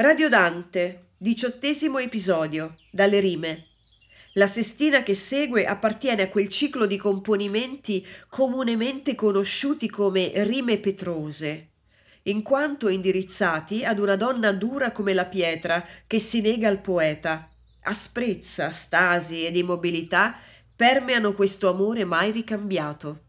Radio Dante, diciottesimo episodio, dalle rime. La sestina che segue appartiene a quel ciclo di componimenti comunemente conosciuti come rime petrose, in quanto indirizzati ad una donna dura come la pietra che si nega al poeta. Asprezza, stasi ed immobilità permeano questo amore mai ricambiato.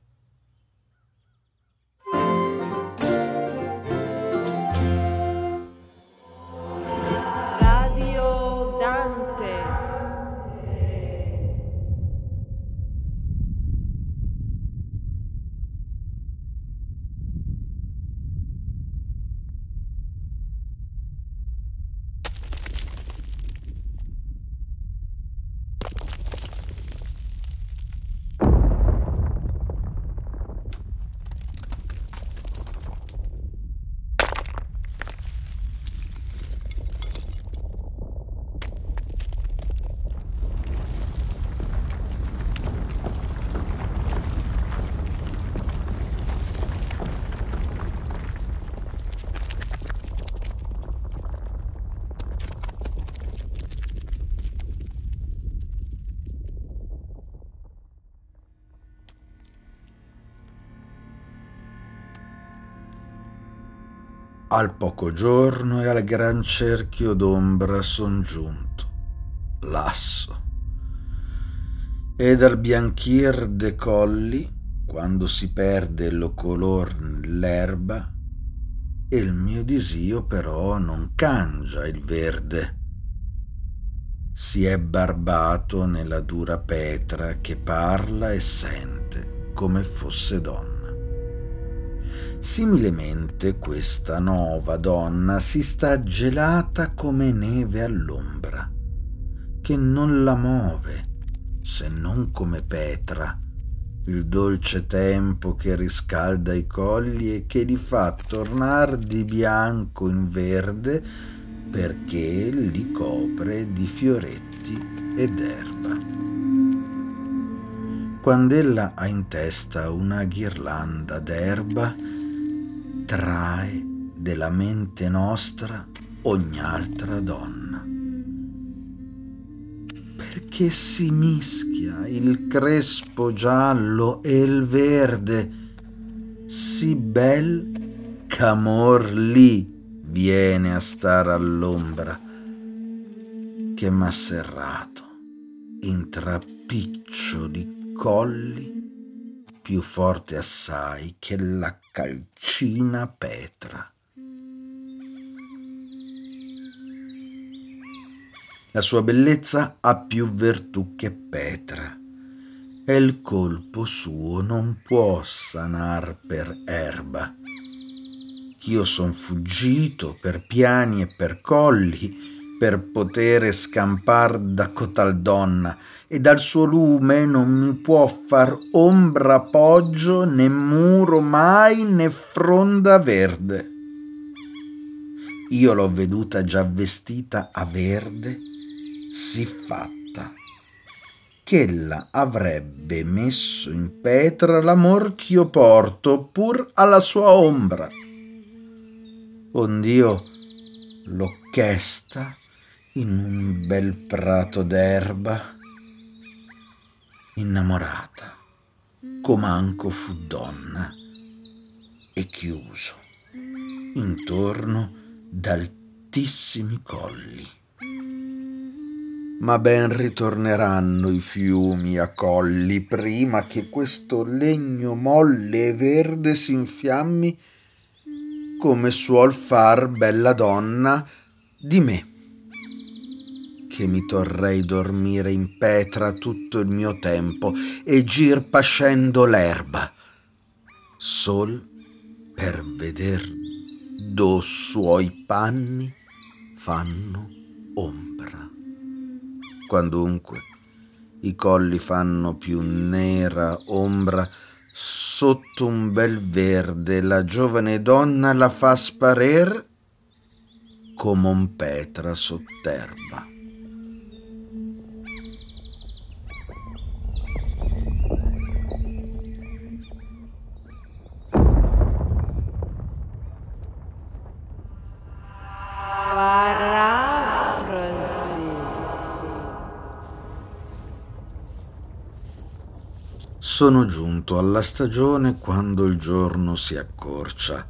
Al poco giorno e al gran cerchio d'ombra son giunto, lasso, ed al bianchir de colli, quando si perde lo color nell'erba, e il mio disio però non cangia il verde. Si è barbato nella dura petra che parla e sente come fosse donna. Similemente questa nuova donna si sta gelata come neve all'ombra, che non la muove se non come Petra, il dolce tempo che riscalda i colli e che li fa tornar di bianco in verde perché li copre di fioretti ed erba. Quando ella ha in testa una ghirlanda d'erba, trae della mente nostra ogni altra donna. Perché si mischia il crespo giallo e il verde, si bel ch'amor lì viene a star all'ombra, che m'ha serrato in trappiccio di colli più forte assai che la calcina Petra. La sua bellezza ha più virtù che Petra e il colpo suo non può sanar per erba. Io son fuggito per piani e per colli, per potere scampar da cotal donna e dal suo lume non mi può far ombra poggio né muro mai né fronda verde. Io l'ho veduta già vestita a verde, sì fatta, ch'ella avrebbe messo in petra l'amor ch'io porto pur alla sua ombra. Ond'io l'ho chesta in un bel prato d'erba, innamorata, comanco fu donna, e chiuso intorno d'altissimi colli. Ma ben ritorneranno i fiumi a colli prima che questo legno molle e verde si infiammi come suol far bella donna di me che mi torrei dormire in petra tutto il mio tempo e gir pascendo l'erba, sol per veder do suoi panni fanno ombra. Quandunque i colli fanno più nera ombra, sotto un bel verde la giovane donna la fa sparer come un petra sotterba. Sono giunto alla stagione quando il giorno si accorcia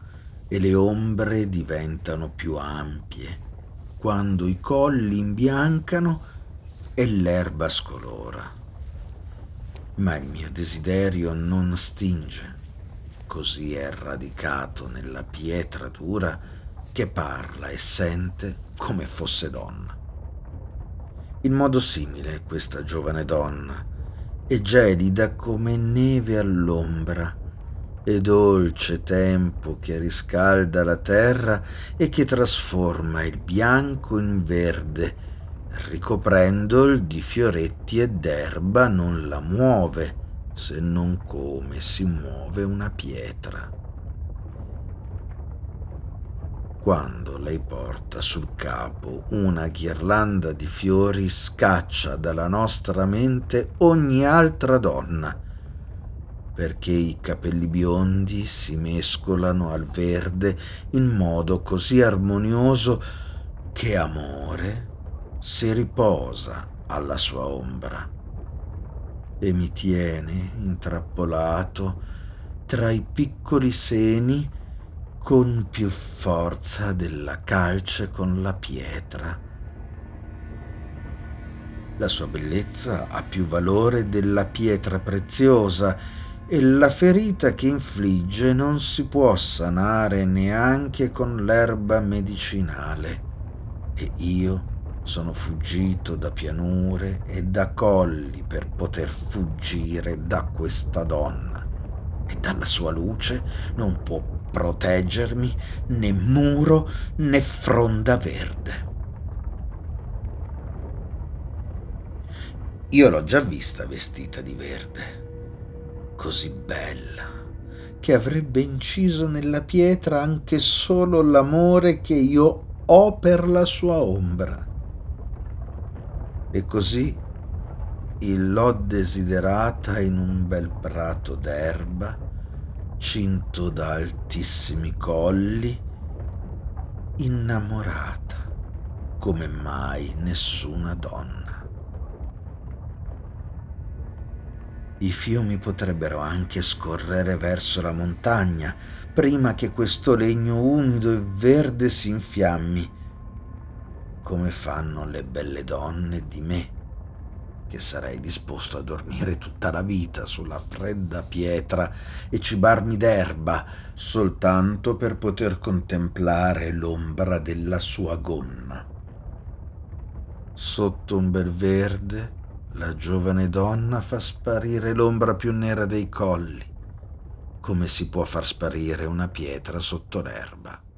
e le ombre diventano più ampie, quando i colli imbiancano e l'erba scolora. Ma il mio desiderio non stinge, così è radicato nella pietra dura che parla e sente come fosse donna. In modo simile questa giovane donna è gelida come neve all'ombra, e dolce tempo che riscalda la terra e che trasforma il bianco in verde, ricoprendol di fioretti e d'erba non la muove, se non come si muove una pietra. Quando lei porta sul capo una ghirlanda di fiori, scaccia dalla nostra mente ogni altra donna, perché i capelli biondi si mescolano al verde in modo così armonioso che amore si riposa alla sua ombra e mi tiene intrappolato tra i piccoli seni con più forza della calce con la pietra. La sua bellezza ha più valore della pietra preziosa e la ferita che infligge non si può sanare neanche con l'erba medicinale. E io sono fuggito da pianure e da colli per poter fuggire da questa donna e dalla sua luce non può proteggermi né muro né fronda verde. Io l'ho già vista vestita di verde, così bella, che avrebbe inciso nella pietra anche solo l'amore che io ho per la sua ombra. E così l'ho desiderata in un bel prato d'erba cinto da altissimi colli, innamorata come mai nessuna donna. I fiumi potrebbero anche scorrere verso la montagna prima che questo legno umido e verde si infiammi, come fanno le belle donne di me che sarei disposto a dormire tutta la vita sulla fredda pietra e cibarmi d'erba soltanto per poter contemplare l'ombra della sua gonna. Sotto un bel verde la giovane donna fa sparire l'ombra più nera dei colli, come si può far sparire una pietra sotto l'erba.